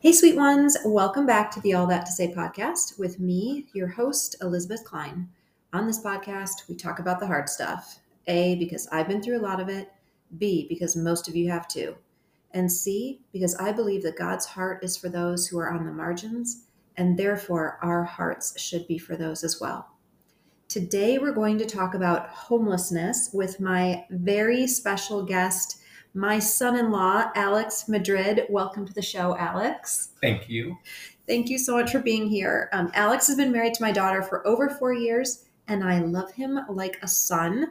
Hey, sweet ones, welcome back to the All That to Say podcast with me, your host, Elisabeth Klein. On this podcast, we talk about the hard stuff. A, because I've been through a lot of it. B, because most of you have too. And C, because I believe that God's heart is for those who are on the margins, and therefore our hearts should be for those as well. Today, we're going to talk about homelessness with my very special guest, my son in law, Alex Madrid. Welcome to the show, Alex. Thank you. Thank you so much for being here. Um, Alex has been married to my daughter for over four years, and I love him like a son.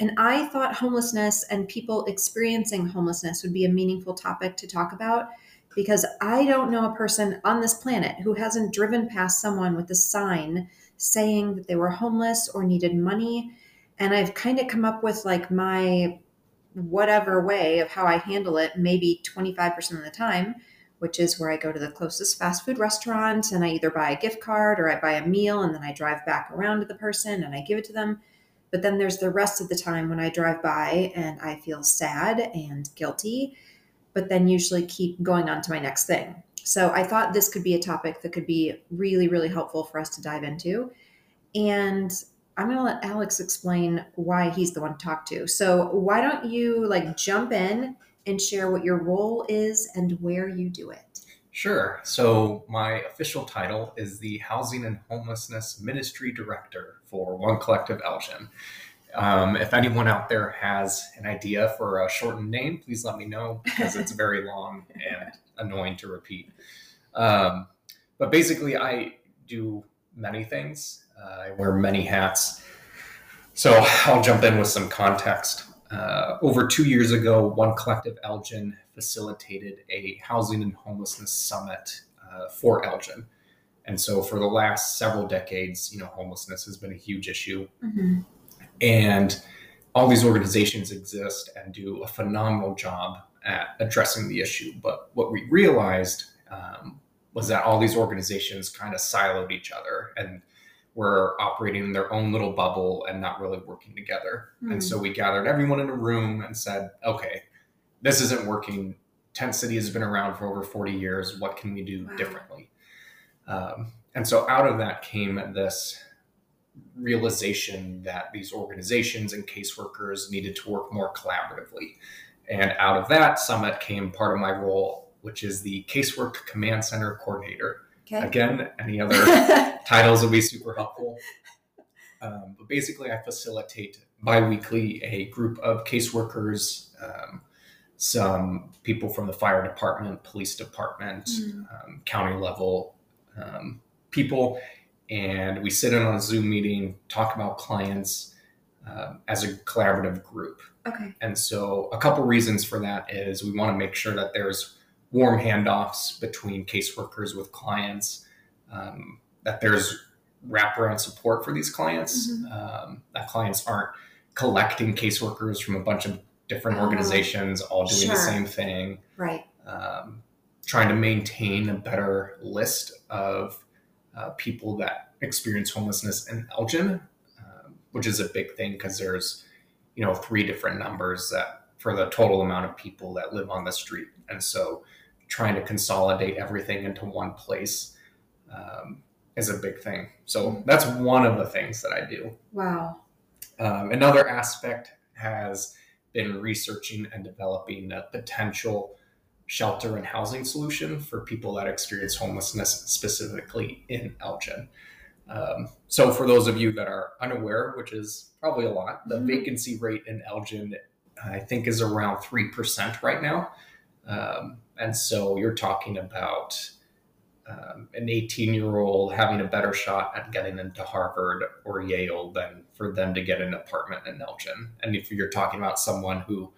And I thought homelessness and people experiencing homelessness would be a meaningful topic to talk about because I don't know a person on this planet who hasn't driven past someone with a sign saying that they were homeless or needed money. And I've kind of come up with like my whatever way of how I handle it, maybe 25% of the time, which is where I go to the closest fast food restaurant and I either buy a gift card or I buy a meal and then I drive back around to the person and I give it to them. But then there's the rest of the time when I drive by and I feel sad and guilty, but then usually keep going on to my next thing. So I thought this could be a topic that could be really, really helpful for us to dive into. And I'm going to let Alex explain why he's the one to talk to. So, why don't you like jump in and share what your role is and where you do it? Sure. So, my official title is the Housing and Homelessness Ministry Director for One Collective Elgin. Um, if anyone out there has an idea for a shortened name, please let me know because it's very long and annoying to repeat. Um, but basically, I do many things. I wear many hats. So I'll jump in with some context. Uh, over two years ago, One Collective Elgin facilitated a housing and homelessness summit uh, for Elgin. And so for the last several decades, you know, homelessness has been a huge issue. Mm-hmm. And all these organizations exist and do a phenomenal job at addressing the issue. But what we realized um, was that all these organizations kind of siloed each other and were operating in their own little bubble and not really working together. Mm. And so we gathered everyone in a room and said, okay, this isn't working. Tent City has been around for over 40 years. What can we do wow. differently? Um, and so out of that came this realization that these organizations and caseworkers needed to work more collaboratively. And out of that summit came part of my role, which is the Casework Command Center Coordinator. Okay. Again, any other titles would be super helpful. Um, but basically, I facilitate biweekly a group of caseworkers, um, some people from the fire department, police department, mm. um, county level um, people, and we sit in on a Zoom meeting, talk about clients uh, as a collaborative group. Okay. And so, a couple reasons for that is we want to make sure that there's warm handoffs between caseworkers with clients, um, that there's wraparound support for these clients, mm-hmm. um, that clients aren't collecting caseworkers from a bunch of different uh-huh. organizations all doing sure. the same thing. Right. Um, trying to maintain a better list of uh, people that experience homelessness in Elgin, uh, which is a big thing because there's, you know, three different numbers that for the total amount of people that live on the street. And so trying to consolidate everything into one place um, is a big thing. So that's one of the things that I do. Wow. Um, another aspect has been researching and developing a potential shelter and housing solution for people that experience homelessness, specifically in Elgin. Um, so, for those of you that are unaware, which is probably a lot, the mm-hmm. vacancy rate in Elgin, I think, is around 3% right now. Um, and so you're talking about um, an 18 year old having a better shot at getting into Harvard or Yale than for them to get an apartment in Elgin. And if you're talking about someone who,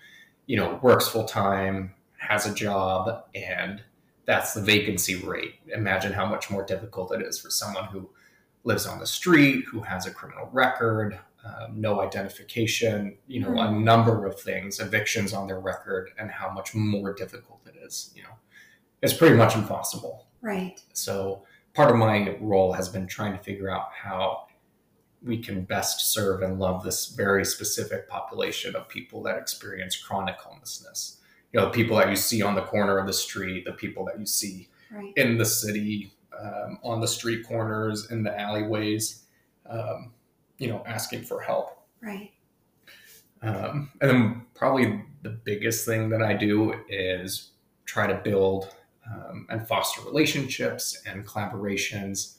you know, works full time, has a job, and that's the vacancy rate, imagine how much more difficult it is for someone who lives on the street, who has a criminal record, um, no identification, you know, mm-hmm. a number of things, evictions on their record, and how much more difficult it is. You know, it's pretty much impossible. Right. So part of my role has been trying to figure out how we can best serve and love this very specific population of people that experience chronic homelessness. You know, the people that you see on the corner of the street, the people that you see right. in the city, um, on the street corners, in the alleyways, um, you know, asking for help. Right. Um, and then probably the biggest thing that I do is try to build um, and foster relationships and collaborations.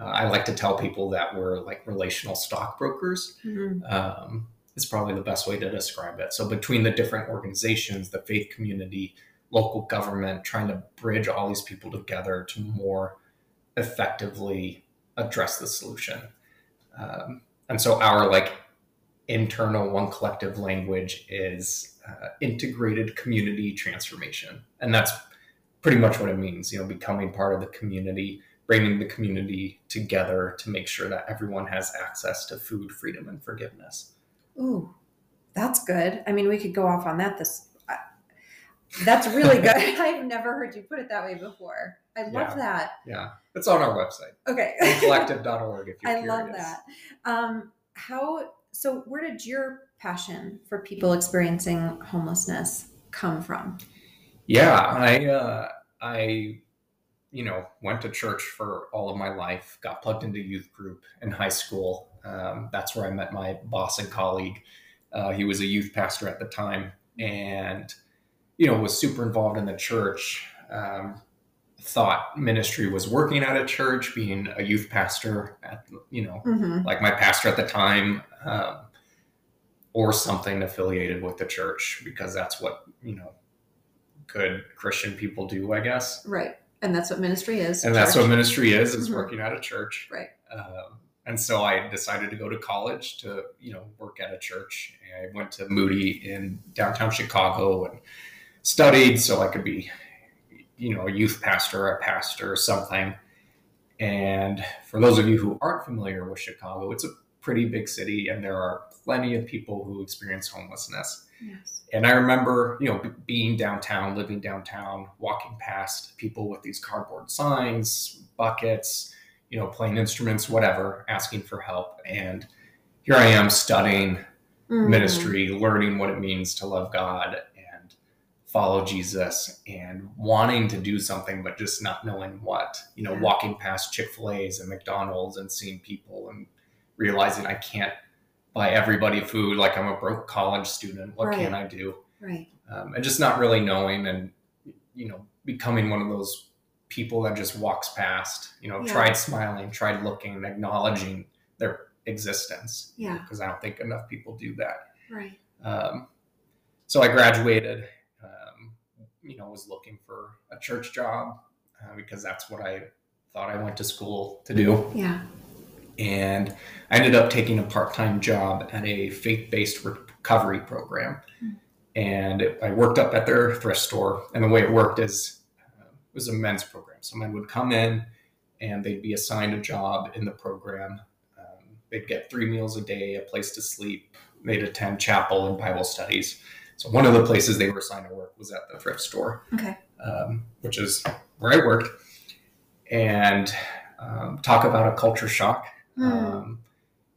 Uh, I like to tell people that we're like relational stockbrokers. Mhm. Um, is probably the best way to describe it. So between the different organizations, the faith community, local government, trying to bridge all these people together to more effectively address the solution. Um, and so our like internal one collective language is uh, integrated community transformation, and that's pretty much what it means. You know, becoming part of the community, bringing the community together to make sure that everyone has access to food, freedom, and forgiveness. Ooh, that's good. I mean, we could go off on that. This, that's really good. I've never heard you put it that way before. I love Yeah. that. Yeah, it's on our website, Okay. collective.org. If you're I love that. Um, how? So, where did your passion for people experiencing homelessness come from? Yeah, I uh, I you know went to church for all of my life. Got plugged into youth group in high school. Um, that's where I met my boss and colleague. Uh, he was a youth pastor at the time, and you know was super involved in the church. Um, thought ministry was working at a church, being a youth pastor at you know Mm-hmm. like my pastor at the time, um, or something affiliated with the church, because that's what you know good Christian people do, I guess. Right, and that's what ministry is. And that's what ministry is: is Mhm. working at a church. Right. Um, and so I decided to go to college to you know work at a church. I went to Moody in downtown Chicago and studied so I could be you know a youth pastor, a pastor, or something. And for those of you who aren't familiar with Chicago, it's a pretty big city, and there are plenty of people who experience homelessness. Yes. And I remember, you know, b- being downtown, living downtown, walking past people with these cardboard signs, buckets, you know, playing instruments, whatever, asking for help. And here I am studying Mhm. ministry, learning what it means to love God follow Jesus and wanting to do something, but just not knowing what. You know, Yeah. walking past Chick fil A's and McDonald's and seeing people and realizing I can't buy everybody food like I'm a broke college student. What can I do? Right. Um, and just not really knowing and, you know, becoming one of those people that just walks past, you know, Yeah. tried smiling, tried looking, acknowledging their existence Yeah. because I don't think enough people do that. Right. Um, so I graduated, you know, was looking for a church job uh, because that's what I thought I went to school to do. Yeah. And I ended up taking a part time job at a faith based recovery program. Hmm. And it- I worked up at their thrift store. And the way it worked is uh, it was a men's program. So men would come in and they'd be assigned a job in the program. Um, they'd get three meals a day, a place to sleep. They'd attend chapel and Bible studies. So one of the places they were assigned to work was at the thrift store, Okay. um, which is where I worked. And um, talk about a culture shock. Um,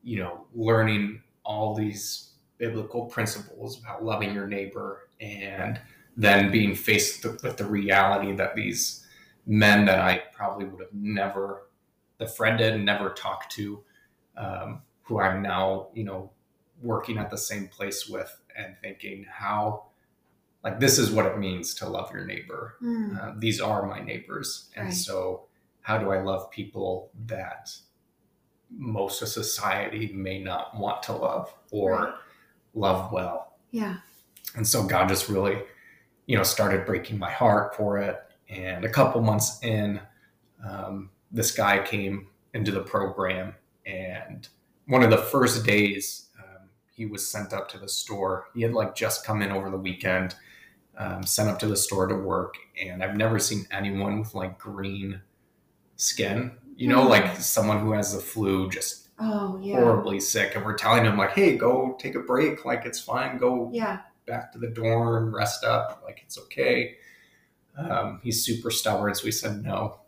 you know, learning all these biblical principles about loving your neighbor and then being faced with with the reality that these men that I probably would have never befriended, never talked to, um, who I'm now, you know, working at the same place with and thinking how, like, this is what it means to love your neighbor. Hmm. Uh, these are my neighbors. And Right. so, how do I love people that most of society may not want to love or Right. love well? Yeah. And so, God just really, you know, started breaking my heart for it. And a couple months in, um, this guy came into the program. And one of the first days, he was sent up to the store. He had like just come in over the weekend, um, sent up to the store to work. And I've never seen anyone with like green skin, you know, Hmm. like someone who has the flu, just Oh yeah. horribly sick. And we're telling him, like, hey, go take a break. Like, it's fine. Go Yeah. back to the dorm, rest up, like it's okay. Um, he's super stubborn, so we said no.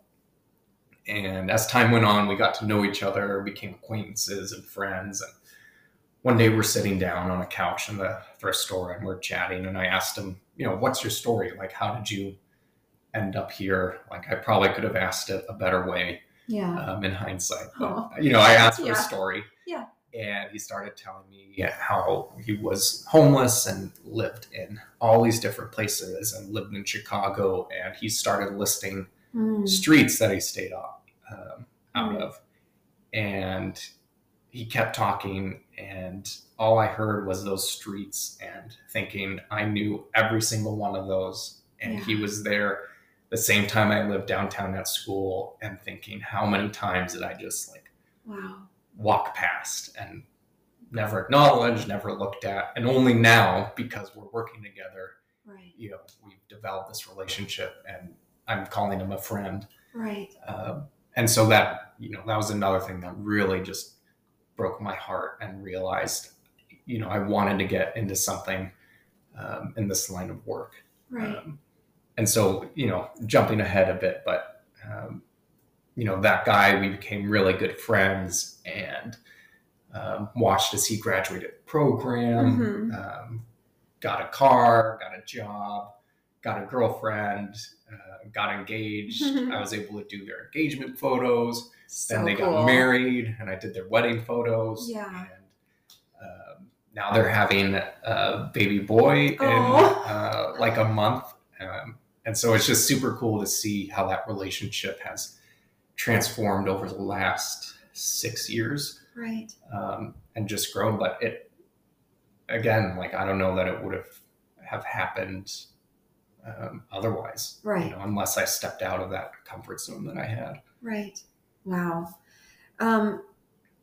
And as time went on, we got to know each other, became acquaintances and friends. And one day we're sitting down on a couch in the thrift store and we're chatting. And I asked him, you know, what's your story? Like, how did you end up here. Like I probably could have asked it a better way Yeah. um, in hindsight. But, Oh. you know, I asked for Yeah. a story. Yeah. And he started telling me how he was homeless and lived in all these different places and lived in Chicago. And he started listing Mm. streets that he stayed off, um, out Mm. of. And he kept talking, and all I heard was those streets and thinking I knew every single one of those. And he was there the same time I lived downtown at school and thinking, how many times did I just like Wow. walk past and never acknowledged, never looked at? And only now, because we're working together, Right. you know, we've developed this relationship and I'm calling him a friend. Right. Um, and so that, you know, that was another thing that really just broke my heart and realized, you know, I wanted to get into something um, in this line of work. Right. Um, and so, you know, jumping ahead a bit, but, um, you know, that guy, we became really good friends and um, watched as he graduated the program, Mhm. um, got a car, got a job, got a girlfriend, uh, got engaged. I was able to do their engagement photos. So Then they cool. got married, and I did their wedding photos. Yeah. And um, now they're having a baby boy in uh, like a month. Um, and so it's just super cool to see how that relationship has transformed over the last six years Right. um, and just grown. But it, again, like I don't know that it would have have happened um, otherwise, Right. You know, unless I stepped out of that comfort zone that I had. Right. Wow. Um,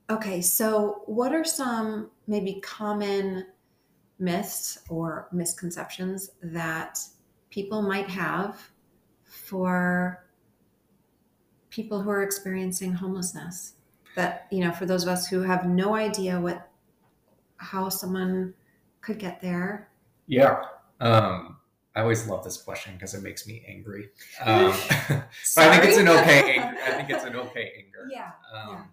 okay, so what are some maybe common myths or misconceptions that people might have for people who are experiencing homelessness? That, you know, for those of us who have no idea what how someone could get there. Yeah. Um, I always love this question because it makes me angry. Um, but I think it's an okay anger. I think it's an okay anger. Yeah. Um,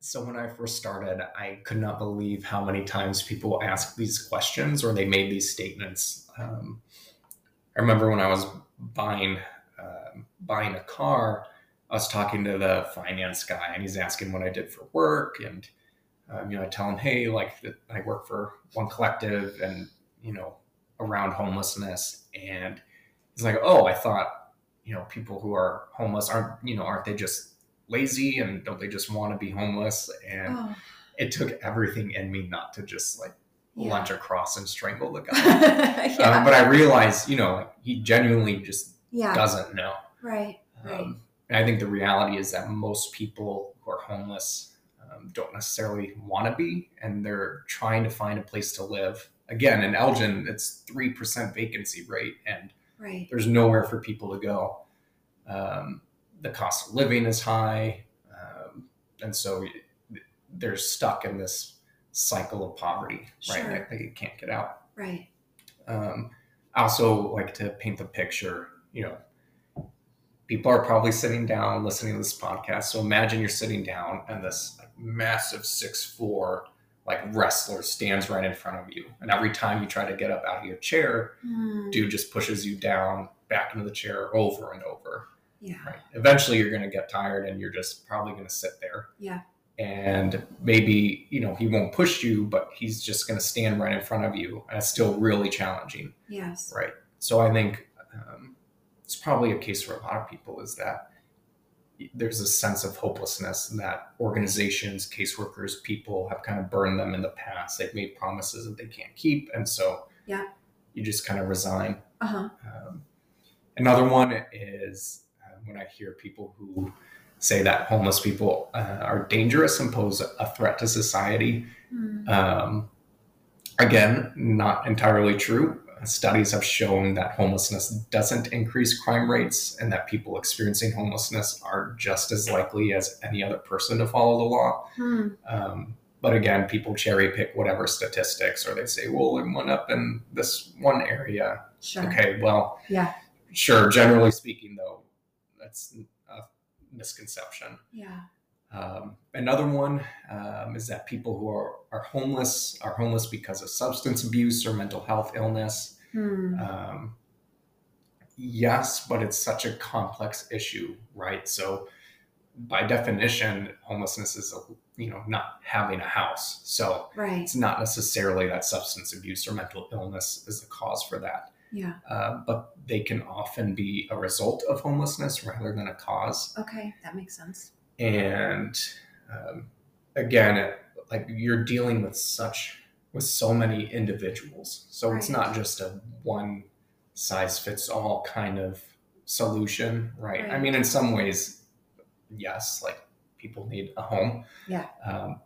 So when I first started, I could not believe how many times people asked these questions or they made these statements. Um, I remember when I was buying um buying a car, I was talking to the finance guy, and he's asking what I did for work, and um, you know, I tell him, hey, like I work for One Collective, and you know, around homelessness, and he's like, oh, I thought you know, people who are homeless aren't you know, aren't they just lazy and don't they just want to be homeless? And Oh, it took everything in me not to just like yeah. lunge across and strangle the guy. yeah. um, but I realized, you know, he genuinely just yeah. doesn't know. Right. Right. Um, and I think the reality is that most people who are homeless um, don't necessarily want to be, and they're trying to find a place to live. Again, in Elgin, it's 3% vacancy rate, and Right. there's nowhere for people to go. Um, the cost of living is high, um, and so they're stuck in this cycle of poverty, right? Sure. That they can't get out. Right. Um, I also like to paint the picture, you know, people are probably sitting down listening to this podcast. So imagine you're sitting down and this like, massive six four like wrestler stands right in front of you. And every time you try to get up out of your chair, Hmm. dude just pushes you down back into the chair over and over. Yeah. Right. Eventually you're gonna get tired and you're just probably gonna sit there. Yeah. And maybe, you know, he won't push you, but he's just gonna stand right in front of you. And it's still really challenging. Yes. Right. So I think um, it's probably a case for a lot of people is that there's a sense of hopelessness that organizations, caseworkers, people have kind of burned them in the past. They've made promises that they can't keep. And so Yeah. you just kind of resign. Uh huh. Um, another one is uh, when I hear people who say that homeless people uh, are dangerous and pose a threat to society. Hmm. Um, again, not entirely true. Studies have shown that homelessness doesn't increase crime rates and that people experiencing homelessness are just as likely as any other person to follow the law. Hmm. Um, but again, people cherry pick whatever statistics or they say, well, it went up in this one area. Sure. Okay, well, Yeah. sure. Generally speaking, though, that's a misconception. Yeah. Um, another one um, is that people who are, are homeless are homeless because of substance abuse or mental health illness. Hmm. Um, yes, but it's such a complex issue, right? So by definition, homelessness is a, you know not having a house. So right. it's not necessarily that substance abuse or mental illness is the cause for that. Yeah. Uh, but they can often be a result of homelessness rather than a cause. Okay, that makes sense. And um, again, it, like you're dealing with such with so many individuals, so right. it's not just a one size fits all kind of solution, right? right? I mean, in some ways, yes, like people need a home. Yeah. Um,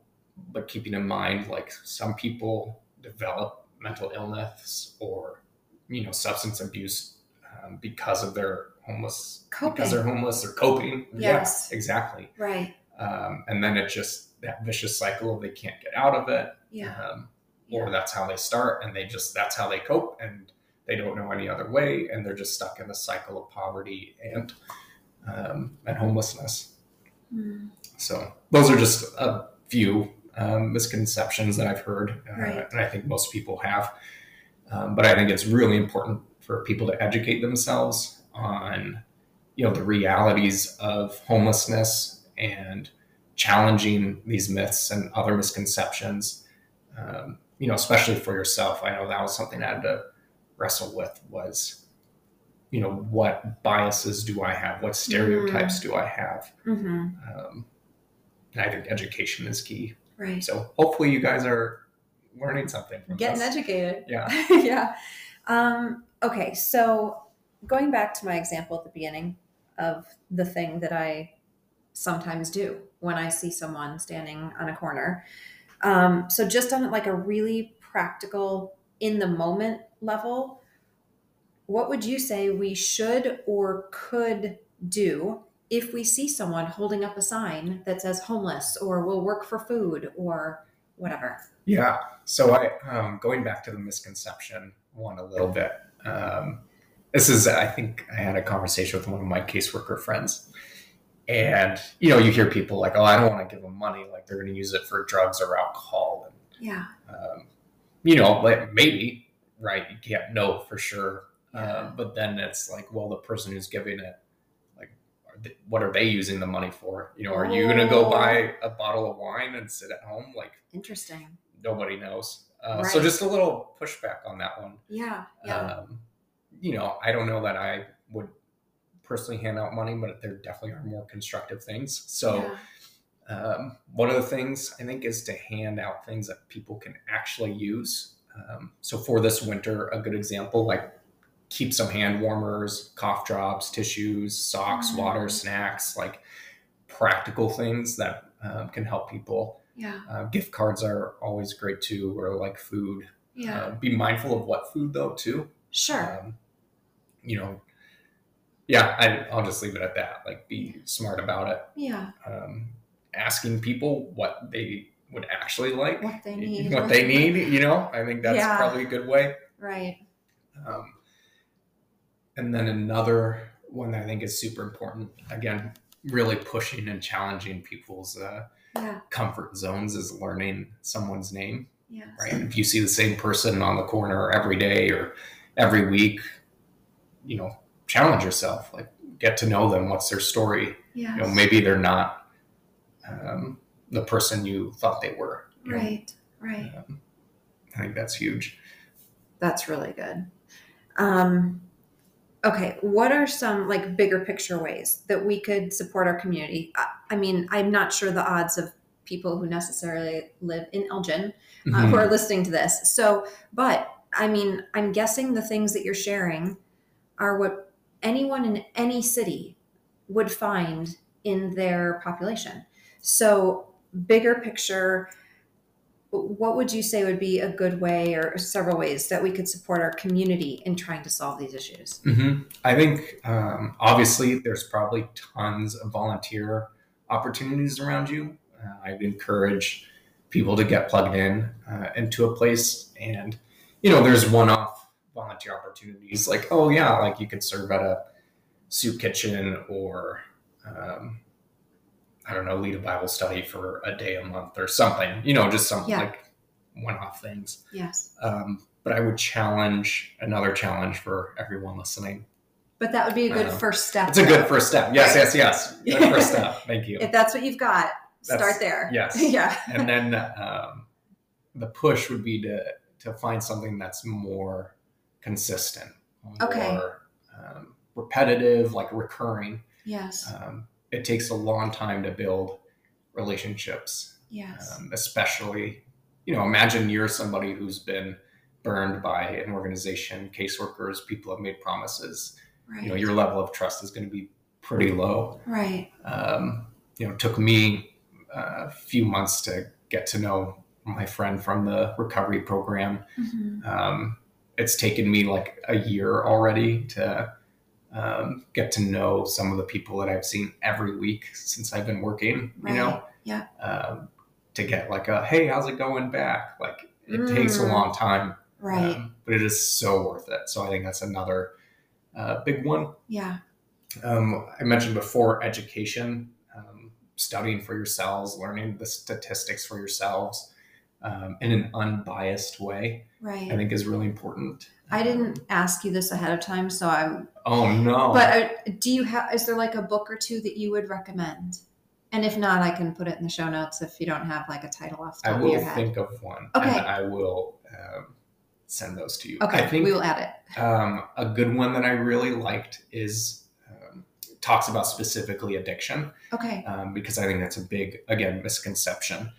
but keeping in mind, like some people develop mental illness or you know substance abuse um, because of their homeless coping. because they're homeless or coping. Yes, yeah, exactly. Right. Um, and then it just that vicious cycle they can't get out of it. Yeah. Um, or yeah. that's how they start, and they just that's how they cope, and they don't know any other way, and they're just stuck in the cycle of poverty and um, and homelessness. Mm. So those are just a few um, misconceptions that I've heard, uh, right. and I think most people have. Um, but I think it's really important for people to educate themselves on, you know, the realities of homelessness and challenging these myths and other misconceptions. Um, you know, especially for yourself. I know that was something I had to wrestle with was, you know, what biases do I have? What stereotypes mm-hmm. do I have? Mm-hmm. Um, and I think education is key. Right. So hopefully you guys are learning something from getting this. educated. Yeah. yeah. Um, okay. So going back to my example at the beginning of the thing that I sometimes do when I see someone standing on a corner. Um, so just on like a really practical in the moment level, what would you say we should or could do if we see someone holding up a sign that says homeless or will work for food or whatever? Yeah. So I um, going back to the misconception one a little bit. Um, this is I think I had a conversation with one of my caseworker friends, and you know you hear people like, "Oh, I don't want to give them money. Like they're going to use it for drugs or alcohol." And, yeah. Um, you know, like maybe right, you can't know for sure. Uh, but then it's like, well, the person who's giving it like, what are they using the money for? You know, are you going to go buy oh. a bottle of wine and sit at home? Like, interesting. Nobody knows. Uh, right. So just a little pushback on that one. Yeah. Yeah. Um, you know, I don't know that I would personally hand out money, but there definitely are more constructive things. So, yeah. um, one of the things I think is to hand out things that people can actually use. Um, so for this winter, a good example, like keep some hand warmers, cough drops, tissues, socks, mm-hmm. water, snacks, like practical things that um, can help people. Yeah. Uh, gift cards are always great too, or like food. Yeah. Uh, be mindful of what food though too. Sure. Um, you know, yeah, I, will just leave it at that. Like, be smart about it. Yeah. Um, asking people what they would actually like, what they need, what they need. You know, I think that's yeah. probably a good way. Right. Um, and then another one that I think is super important, again, really pushing and challenging people's uh, yeah. comfort zones is learning someone's name. Yes. Right. If you see the same person on the corner every day or every week, you know, challenge yourself. Like get to know them. What's their story? Yes. You know, maybe they're not um, the person you thought they were. Right. Know? Right. Um, I think that's huge. That's really good. Um, okay what are some like bigger picture ways that we could support our community i, I mean i'm not sure the odds of people who necessarily live in elgin uh, mm-hmm. who are listening to this so but i mean i'm guessing the things that you're sharing are what anyone in any city would find in their population so bigger picture what would you say would be a good way or several ways that we could support our community in trying to solve these issues? Mm-hmm. I think um, obviously there's probably tons of volunteer opportunities around you. Uh, I'd encourage people to get plugged in uh, into a place and you know there's one-off volunteer opportunities like oh yeah like you could serve at a soup kitchen or um, I don't know, lead a Bible study for a day a month or something, you know, just something yeah. like one off things. Yes. Um, but I would challenge another challenge for everyone listening But that would be a good Um, first step. It's a good first step. Yes, yes, yes. Good first step. Thank you. If that's what you've got, start there. yes. yeah. and then um, the push would be to to find something that's more consistent, Okay. um, repetitive, like recurring. Yes. Um, it takes a long time to build relationships, yes. um, especially you know imagine you're somebody who's been burned by an organization, caseworkers, people have made promises. right. You know your level of trust is going to be pretty low. right. Um, you know, it took me a few months to get to know my friend from the recovery program. Mhm. Um, it's taken me like a year already to um, get to know some of the people that I've seen every week since I've been working. You know, Yeah. um, to get like a hey, how's it going back? Like it takes a Mm. long time, Right. um, but it is so worth it. So I think that's another uh, big one. yeah. Um, I mentioned before education, um, studying for yourselves, learning the statistics for yourselves um, in an unbiased way, Right. I think is really important. I didn't ask you this ahead of time, so I'm. Oh no! But uh, do you have? Is there like a book or two that you would recommend? And if not, I can put it in the show notes if you don't have like a title off the I top of your head. think of one, Okay. and I will um, send those to you. okay, I think we will add it. um, a good one that I really liked is um, talks about specifically addiction. Okay. um, because I think that's a big, again, misconception.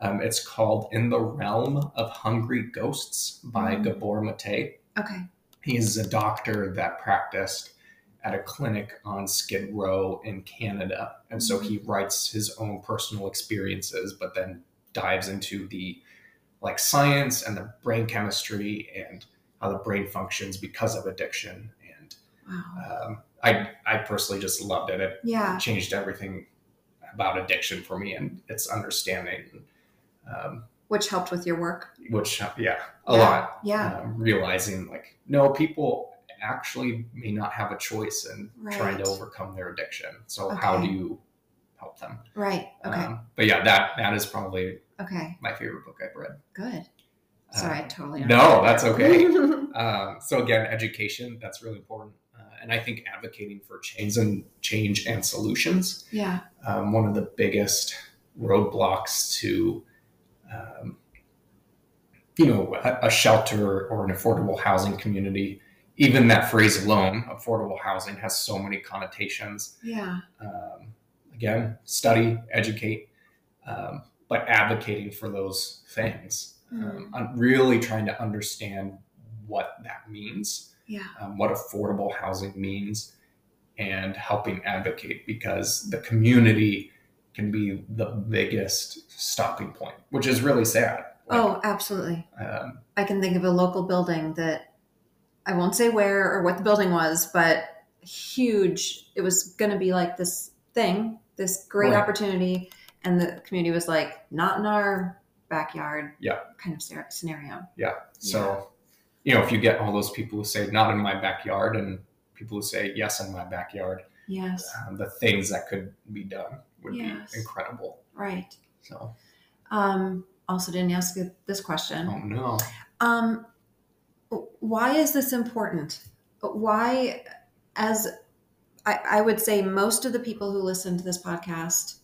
Um, it's called In the Realm of Hungry Ghosts by Mhm. Gabor Mate. Okay. He's a doctor that practiced at a clinic on Skid Row in Canada. And so he writes his own personal experiences, but then dives into the like science and the brain chemistry and how the brain functions because of addiction. And Wow. um, I, I personally just loved it. It Yeah. changed everything about addiction for me and its understanding, um, Which helped with your work. which yeah, a Yeah, lot. yeah. Um, realizing like no, people actually may not have a choice in trying to overcome their addiction. So how do you help them? Right. Okay. Um, but yeah, that that is probably okay. my favorite book I've read. Good. Sorry, I Uh, totally. no, that's okay. Um, so again, education that's really important, uh, and I think advocating for change and change and solutions. yeah. um, one of the biggest roadblocks to, um, you know, a, a shelter or an affordable housing community. Even that phrase alone, affordable housing, has so many connotations. Yeah. Um, again, study, educate, um, but advocating for those things. Um, I'm really trying to understand what that means Yeah. um, what affordable housing means and helping advocate because the community can be the biggest stopping point, which is really sad. Like, Oh, absolutely. um, I can think of a local building that I won't say where or what the building was, but huge. It was going to be like this thing, this great Right. opportunity, and the community was like, "Not in our backyard." Yeah. kind of scenario. Yeah. So, you know, if you get all those people who say, not in my backyard, and people who say, yes, in my backyard, Yes, um, the things that could be done would Yes. be incredible. right. So, Um, also, didn't ask you this question. oh no. Um, why is this important? Why, as I, I would say, most of the people who listen to this podcast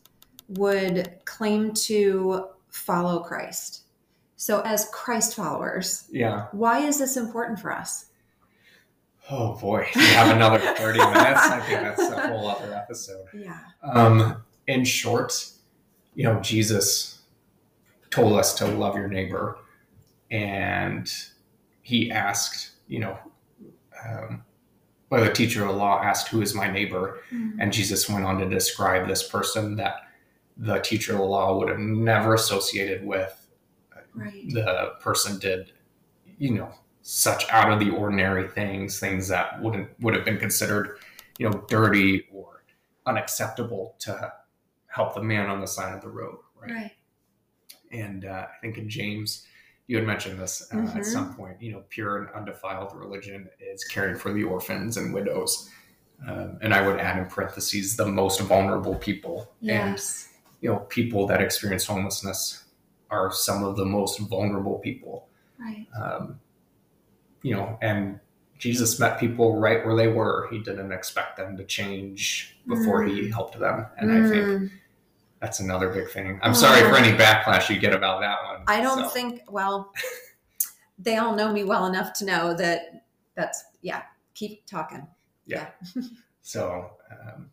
would claim to follow Christ. So, as Christ followers, Yeah. why is this important for us? Oh boy. We have another 30 minutes. I think that's a whole other episode. Yeah. Um, in short, you know, Jesus told us to love your neighbor, and he asked, you know, um, well, the teacher of the law asked, "Who is my neighbor?" And Jesus went on to describe this person that the teacher of the law would have never associated with. Right. The person did, you know, such out of the ordinary things, things that wouldn't would have been considered, you know, dirty or unacceptable to help the man on the side of the road, right? Right. And uh, I think in James, you had mentioned this uh, Mhm. at some point. You know, pure and undefiled religion is caring for the orphans and widows. Um, and I would add in parentheses the most vulnerable people. And Yes. you know, people that experience homelessness are some of the most vulnerable people. Right. Um, you know, and Jesus met people right where they were. He didn't expect them to change before he Mm. helped them. And I think Mm. That's another big thing. I'm sorry for Oh. any backlash you get about that one. I don't So, think, well, they all know me well enough to know that that's, yeah, keep talking. Yeah. So. Um,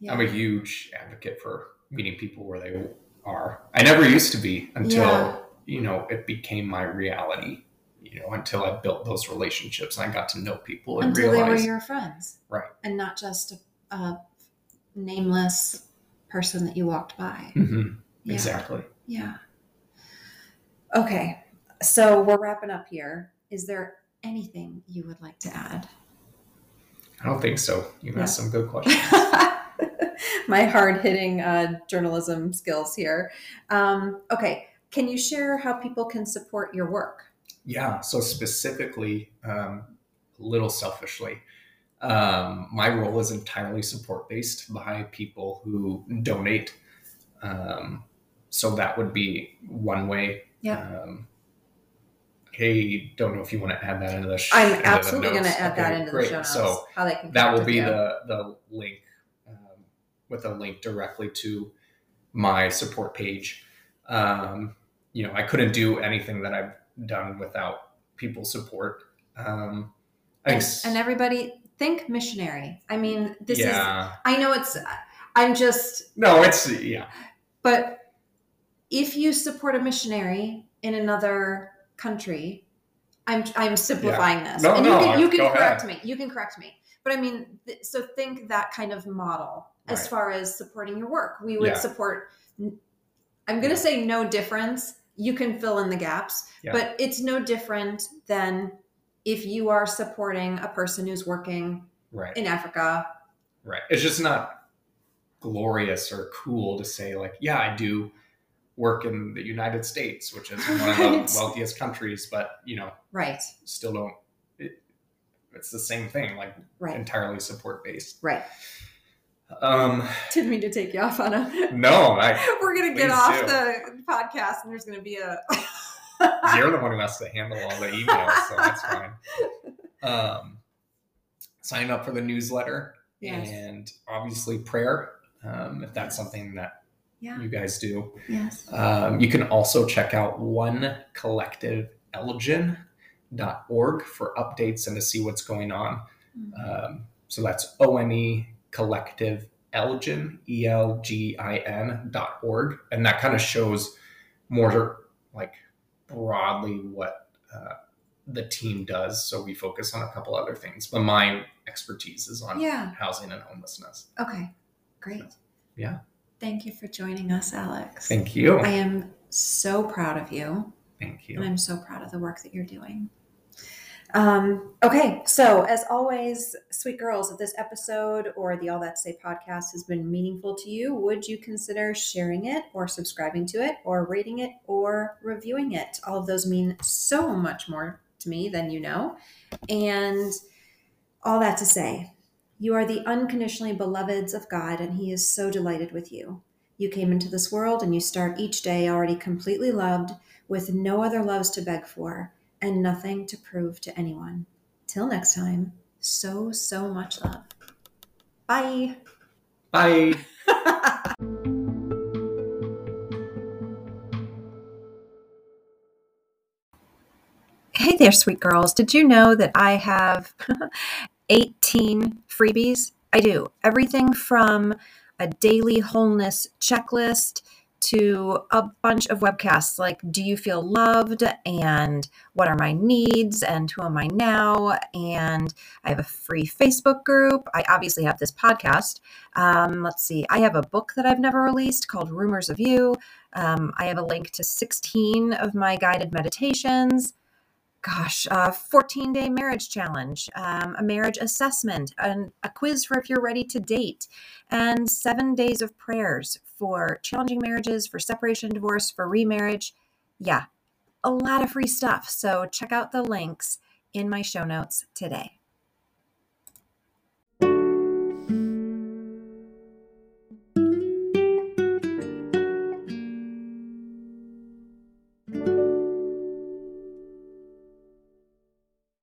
Yeah. I'm a huge advocate for meeting people where they are. I never used to be until Yeah. you know it became my reality. You know, until I built those relationships and I got to know people and Until they were your friends. Right. And not just a, a nameless person that you walked by. Mhm, Yeah. exactly. Yeah. Okay. So we're wrapping up here. Is there anything you would like to add? I don't think so. You Yeah. asked some good questions. My hard hitting uh, journalism skills here. Um, okay. Can you share how people can support your work? Yeah. So specifically, um, a little selfishly, um, my role is entirely support based by people who donate. Um, so that would be one way. Yeah. Um, hey, don't know if you want to add that into the. Sh- I'm absolutely going to add that Okay, into great. the show notes. So how they can that will be you. the the link um, with a link directly to my support page. Um, you know, I couldn't do anything that I've done without people's support. Um, and, and everybody think missionary. I mean, this is. I know it's. I'm just no, it's yeah, But if you support a missionary in another country, I'm I'm simplifying this, No, and you no, can you can correct ahead. me. You can correct me. But I mean, th- so think that kind of model as Right. far as supporting your work. We would Yeah. support. I'm going to say no difference. You can fill in the gaps, Yeah. but it's no different than if you are supporting a person who's working right, in Africa. right. It's just not glorious or cool to say like, yeah, I do work in the United States, which is one of the wealthiest countries, but you know, Right, still don't. It, it's the same thing, like right, entirely support based. right. Um, Didn't mean to take you off on a no, I, We're gonna get off do. the podcast, and there's gonna be a. you're the one who has to handle all the emails, so that's fine. Um, sign up for the newsletter Yes. and obviously prayer, um, if that's something that Yeah. you guys do. Yes. Um, you can also check out one collective elgin.org for updates and to see what's going on. Um, so that's O N E collective Elgin, E L G I N dot org. And that kind of shows more like broadly what uh, the team does. So we focus on a couple other things, but my expertise is on Yeah. housing and homelessness. Okay. Great. Yeah. Thank you for joining us, Alex. Thank you. I am so proud of you, Thank and you. I'm so proud of the work that you're doing. Um, okay, so as always, sweet girls, if this episode or the All That Say podcast has been meaningful to you, would you consider sharing it or subscribing to it or rating it or reviewing it? All of those mean so much more to me than you know. And all that to say, you are the unconditionally beloveds of God, and He is so delighted with you. You came into this world and you start each day already completely loved, with no other loves to beg for, and nothing to prove to anyone. Till next time, so, so much love. Bye. Bye. Hey there, sweet girls. Did you know that I have 18 freebies? I do. Everything from a daily wholeness checklist to a bunch of webcasts like Do You Feel Loved? and What Are My Needs? and Who Am I Now? And I have a free Facebook group. I obviously have this podcast. Um, let's see, I have a book that I've never released called Rumors of You. Um, I have a link to 16 of my guided meditations gosh, a 14 day marriage challenge, um, a marriage assessment, an, a quiz for if you're ready to date, and seven days of prayers for challenging marriages, for separation, divorce, for remarriage. Yeah, a lot of free stuff. So check out the links in my show notes today.